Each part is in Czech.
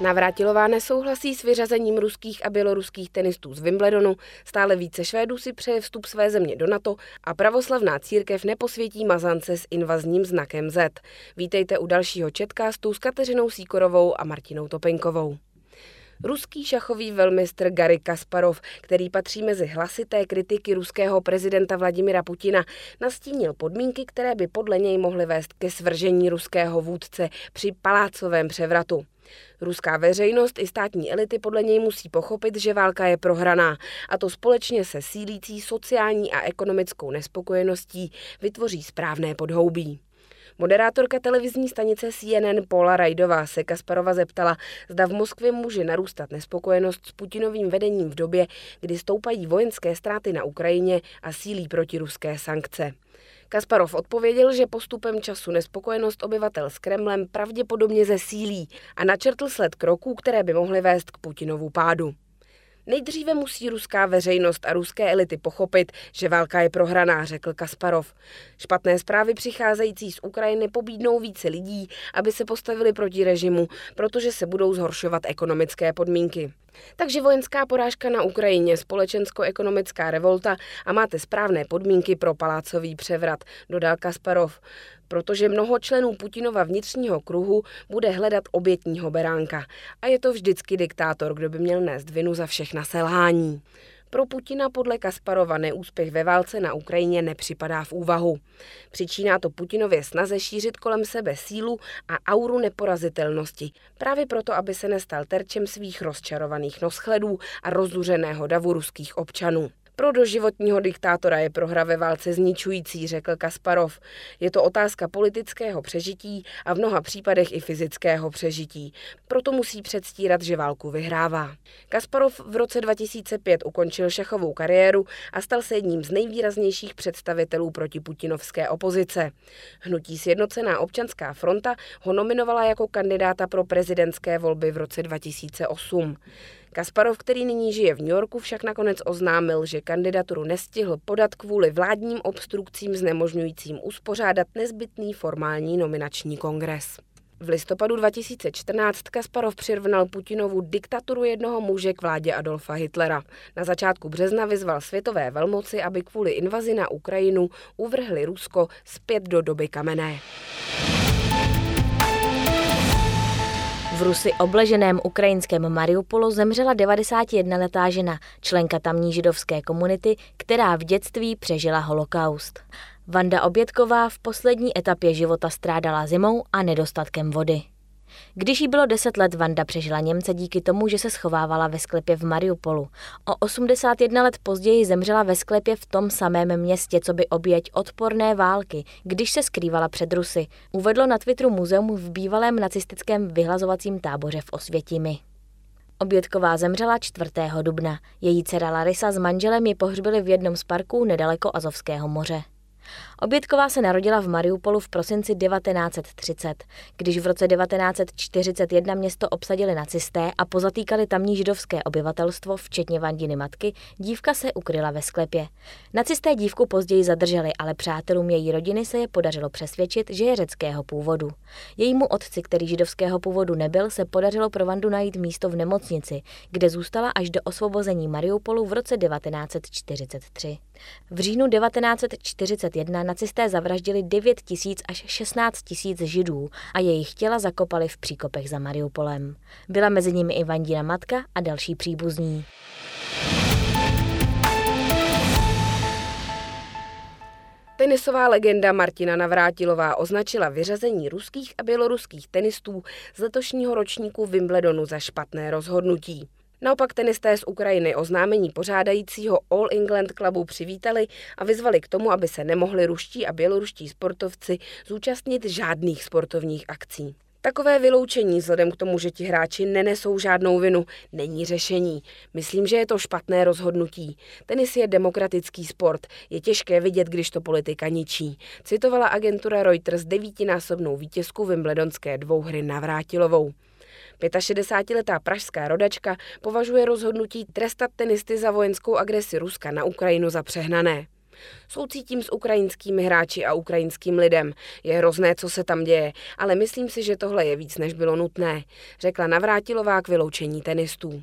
Navrátilová nesouhlasí s vyřazením ruských a běloruských tenistů z Wimbledonu, stále více Švédů si přeje vstup své země do NATO a pravoslavná církev neposvětí mazance s invazním znakem Z. Vítejte u dalšího četkástu s Kateřinou Síkorovou a Martinou Topenkovou. Ruský šachový velmistr Gary Kasparov, který patří mezi hlasité kritiky ruského prezidenta Vladimira Putina, nastínil podmínky, které by podle něj mohly vést ke svržení ruského vůdce při palácovém převratu. Ruská veřejnost i státní elity podle něj musí pochopit, že válka je prohraná a to společně se sílící sociální a ekonomickou nespokojeností vytvoří správné podhoubí. Moderátorka televizní stanice CNN Paula Rajdová se Kasparova zeptala, zda v Moskvě může narůstat nespokojenost s Putinovým vedením v době, kdy stoupají vojenské ztráty na Ukrajině a sílí protiruské sankce. Kasparov odpověděl, že postupem času nespokojenost obyvatel s Kremlem pravděpodobně zesílí a načrtl sled kroků, které by mohly vést k Putinovu pádu. Nejdříve musí ruská veřejnost a ruské elity pochopit, že válka je prohraná, řekl Kasparov. Špatné zprávy přicházející z Ukrajiny pobídnou více lidí, aby se postavili proti režimu, protože se budou zhoršovat ekonomické podmínky. Takže vojenská porážka na Ukrajině, společensko-ekonomická revolta a máte správné podmínky pro palácový převrat, dodal Kasparov, protože mnoho členů Putinova vnitřního kruhu bude hledat obětního beránka. A je to vždycky diktátor, kdo by měl nést vinu za všechna selhání. Pro Putina podle Kasparova neúspěch ve válce na Ukrajině nepřipadá v úvahu. Přičíná to Putinově snaze šířit kolem sebe sílu a auru neporazitelnosti, právě proto, aby se nestal terčem svých rozčarovaných noschledů a rozuřeného davu ruských občanů. Pro doživotního diktátora je prohra ve válce zničující, řekl Kasparov. Je to otázka politického přežití a v mnoha případech i fyzického přežití. Proto musí předstírat, že válku vyhrává. Kasparov v roce 2005 ukončil šachovou kariéru a stal se jedním z nejvýraznějších představitelů proti putinovské opozice. Hnutí Sjednocená občanská fronta ho nominovala jako kandidáta pro prezidentské volby v roce 2008. Kasparov, který nyní žije v New Yorku, však nakonec oznámil, že kandidaturu nestihl podat kvůli vládním obstrukcím znemožňujícím uspořádat nezbytný formální nominační kongres. V listopadu 2014 Kasparov přirovnal Putinovu diktaturu jednoho muže k vládě Adolfa Hitlera. Na začátku března vyzval světové velmoci, aby kvůli invazi na Ukrajinu uvrhli Rusko zpět do doby kamenné. V Rusy obleženém ukrajinském Mariupolu zemřela 91-letá žena, členka tamní židovské komunity, která v dětství přežila holokaust. Vanda Obětková v poslední etapě života strádala zimou a nedostatkem vody. Když jí bylo 10 let, Vanda přežila Němce díky tomu, že se schovávala ve sklepě v Mariupolu. O 81 let později zemřela ve sklepě v tom samém městě, co by oběť odporné války, když se skrývala před Rusy. Uvedlo na Twitteru muzeum v bývalém nacistickém vyhlazovacím táboře v Osvětimi. Obětková zemřela 4. dubna. Její dcera Larisa s manželem ji pohřbili v jednom z parků nedaleko Azovského moře. Obětková se narodila v Mariupolu v prosinci 1930, když v roce 1941 město obsadili nacisté a pozatýkali tamní židovské obyvatelstvo, včetně Vandiny matky, dívka se ukryla ve sklepě. Nacisté dívku později zadrželi, ale přátelům její rodiny se je podařilo přesvědčit, že je řeckého původu. Jejímu otci, který židovského původu nebyl, se podařilo pro Vandu najít místo v nemocnici, kde zůstala až do osvobození Mariupolu v roce 1943. V říjnu 1941 nacisté zavraždili 9 tisíc až 16 tisíc židů a jejich těla zakopali v příkopech za Mariupolem. Byla mezi nimi i Vandina matka a další příbuzní. Tenisová legenda Martina Navrátilová označila vyřazení ruských a běloruských tenistů z letošního ročníku Wimbledonu za špatné rozhodnutí. Naopak tenisté z Ukrajiny oznámení pořádajícího All England Clubu přivítali a vyzvali k tomu, aby se nemohli ruští a běloruští sportovci zúčastnit žádných sportovních akcí. Takové vyloučení, vzhledem k tomu, že ti hráči nenesou žádnou vinu, není řešení. Myslím, že je to špatné rozhodnutí. Tenis je demokratický sport. Je těžké vidět, když to politika ničí. Citovala agentura Reuters devítinásobnou vítězku Wimbledonské dvouhry Navrátilovou. 65-letá pražská rodačka považuje rozhodnutí trestat tenisty za vojenskou agresi Ruska na Ukrajinu za přehnané. Soucítím s ukrajinskými hráči a ukrajinským lidem. Je hrozné, co se tam děje, ale myslím si, že tohle je víc, než bylo nutné, řekla Navrátilová k vyloučení tenistů.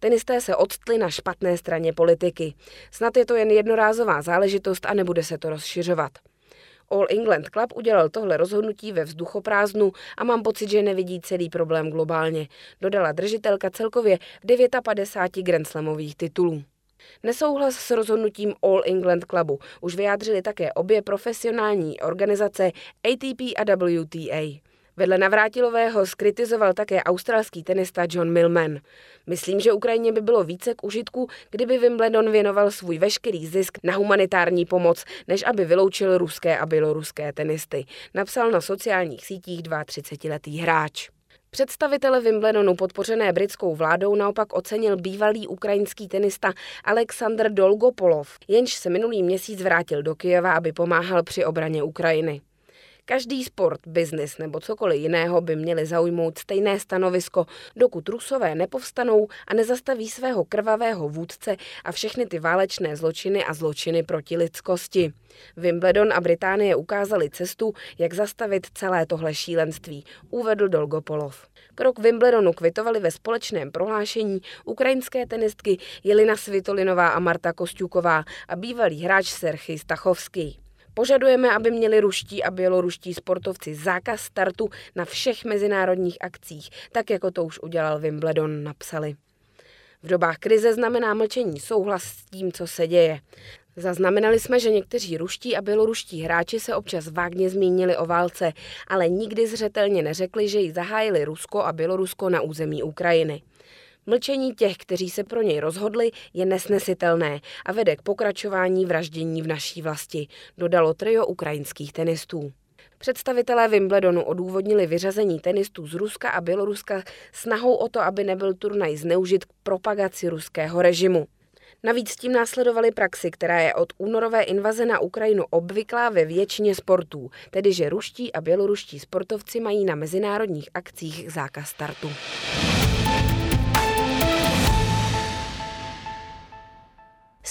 Tenisté se odstli na špatné straně politiky. Snad je to jen jednorázová záležitost a nebude se to rozšiřovat. All England Club udělal tohle rozhodnutí ve vzduchoprázdnu a mám pocit, že nevidí celý problém globálně, dodala držitelka celkově 59 Grand Slamových titulů. Nesouhlas s rozhodnutím All England Clubu už vyjádřili také obě profesionální organizace ATP a WTA. Vedle Navrátilového skritizoval také australský tenista John Millman. Myslím, že Ukrajině by bylo více k užitku, kdyby Wimbledon věnoval svůj veškerý zisk na humanitární pomoc, než aby vyloučil ruské a běloruské tenisty, napsal na sociálních sítích 32-letý hráč. Představitele Wimbledonu podpořené britskou vládou naopak ocenil bývalý ukrajinský tenista Aleksandr Dolgopolov, jenž se minulý měsíc vrátil do Kyjeva, aby pomáhal při obraně Ukrajiny. Každý sport, biznis nebo cokoliv jiného by měli zaujmout stejné stanovisko, dokud Rusové nepovstanou a nezastaví svého krvavého vůdce a všechny ty válečné zločiny a zločiny proti lidskosti. Wimbledon a Británie ukázali cestu, jak zastavit celé tohle šílenství, uvedl Dolgopolov. Krok Wimbledonu kvitovali ve společném prohlášení ukrajinské tenistky Jelina Svitolinová a Marta Kostňuková a bývalý hráč Serchy Stachovský. Požadujeme, aby měli ruští a běloruští sportovci zákaz startu na všech mezinárodních akcích, tak jako to už udělal Wimbledon, napsali. V dobách krize znamená mlčení souhlas s tím, co se děje. Zaznamenali jsme, že někteří ruští a běloruští hráči se občas vágně zmínili o válce, ale nikdy zřetelně neřekli, že ji zahájili Rusko a Bělorusko na území Ukrajiny. Mlčení těch, kteří se pro něj rozhodli, je nesnesitelné a vede k pokračování vraždění v naší vlasti, dodalo trio ukrajinských tenistů. Představitelé Wimbledonu odůvodnili vyřazení tenistů z Ruska a Běloruska snahou o to, aby nebyl turnaj zneužit k propagaci ruského režimu. Navíc tím následovali praxi, která je od únorové invaze na Ukrajinu obvyklá ve většině sportů, tedy že ruští a běloruští sportovci mají na mezinárodních akcích zákaz startu.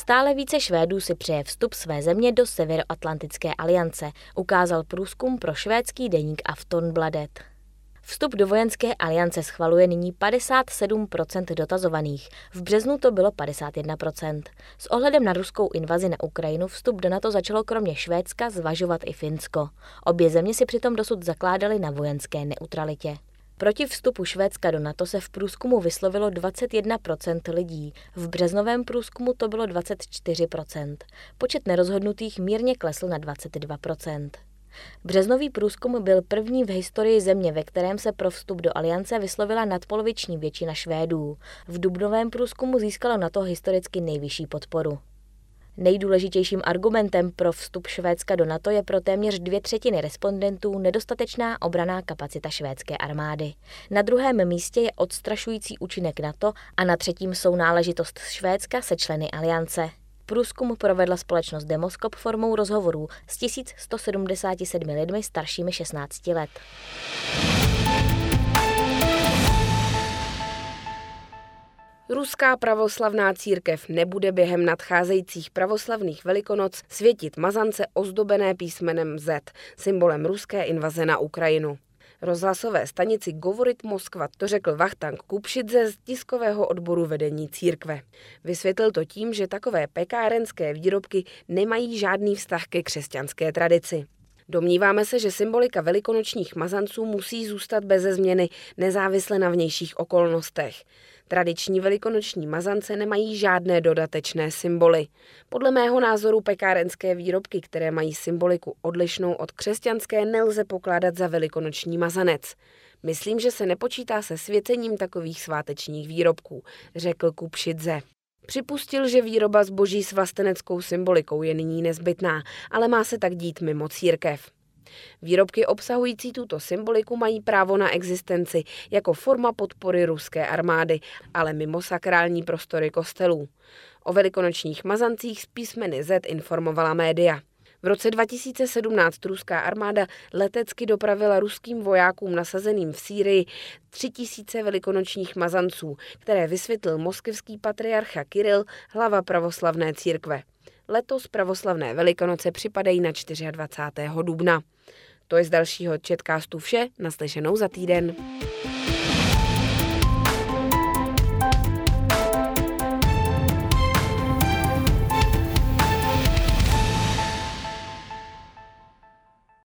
Stále více Švédů si přeje vstup své země do Severoatlantické aliance, ukázal průzkum pro švédský deník Aftonbladet. Vstup do vojenské aliance schvaluje nyní 57% dotazovaných. V březnu to bylo 51%. S ohledem na ruskou invazi na Ukrajinu vstup do NATO začalo kromě Švédska zvažovat i Finsko. Obě země si přitom dosud zakládaly na vojenské neutralitě. Proti vstupu Švédska do NATO se v průzkumu vyslovilo 21% lidí, v březnovém průzkumu to bylo 24%. Počet nerozhodnutých mírně klesl na 22%. Březnový průzkum byl první v historii země, ve kterém se pro vstup do aliance vyslovila nadpoloviční většina Švédů. V dubnovém průzkumu získalo na to historicky nejvyšší podporu. Nejdůležitějším argumentem pro vstup Švédska do NATO je pro téměř dvě třetiny respondentů nedostatečná obraná kapacita švédské armády. Na druhém místě je odstrašující účinek NATO a na třetím jsou náležitost Švédska se členy aliance. Průzkum provedla společnost Demoskop formou rozhovorů s 1177 lidmi staršími 16 let. Ruská pravoslavná církev nebude během nadcházejících pravoslavných velikonoc světit mazance ozdobené písmenem Z, symbolem ruské invaze na Ukrajinu. Rozhlasové stanici Govorit Moskva to řekl Vachtank Kupšidze z tiskového odboru vedení církve. Vysvětlil to tím, že takové pekárenské výrobky nemají žádný vztah ke křesťanské tradici. Domníváme se, že symbolika velikonočních mazanců musí zůstat beze změny nezávisle na vnějších okolnostech. Tradiční velikonoční mazance nemají žádné dodatečné symboly. Podle mého názoru pekárenské výrobky, které mají symboliku odlišnou od křesťanské, nelze pokládat za velikonoční mazanec. Myslím, že se nepočítá se svěcením takových svátečních výrobků, řekl Kupšidze. Připustil, že výroba zboží s vlasteneckou symbolikou je nyní nezbytná, ale má se tak dít mimo církev. Výrobky obsahující tuto symboliku mají právo na existenci jako forma podpory ruské armády, ale mimo sakrální prostory kostelů. O velikonočních mazancích z písmeny Z informovala média. V roce 2017 ruská armáda letecky dopravila ruským vojákům nasazeným v Sýrii 3000 velikonočních mazanců, které vysvětlil moskevský patriarcha Kiril, hlava pravoslavné církve. Letos pravoslavné velikonoce připadají na 24. dubna. To je z dalšího četkástu vše, naslyšenou za týden.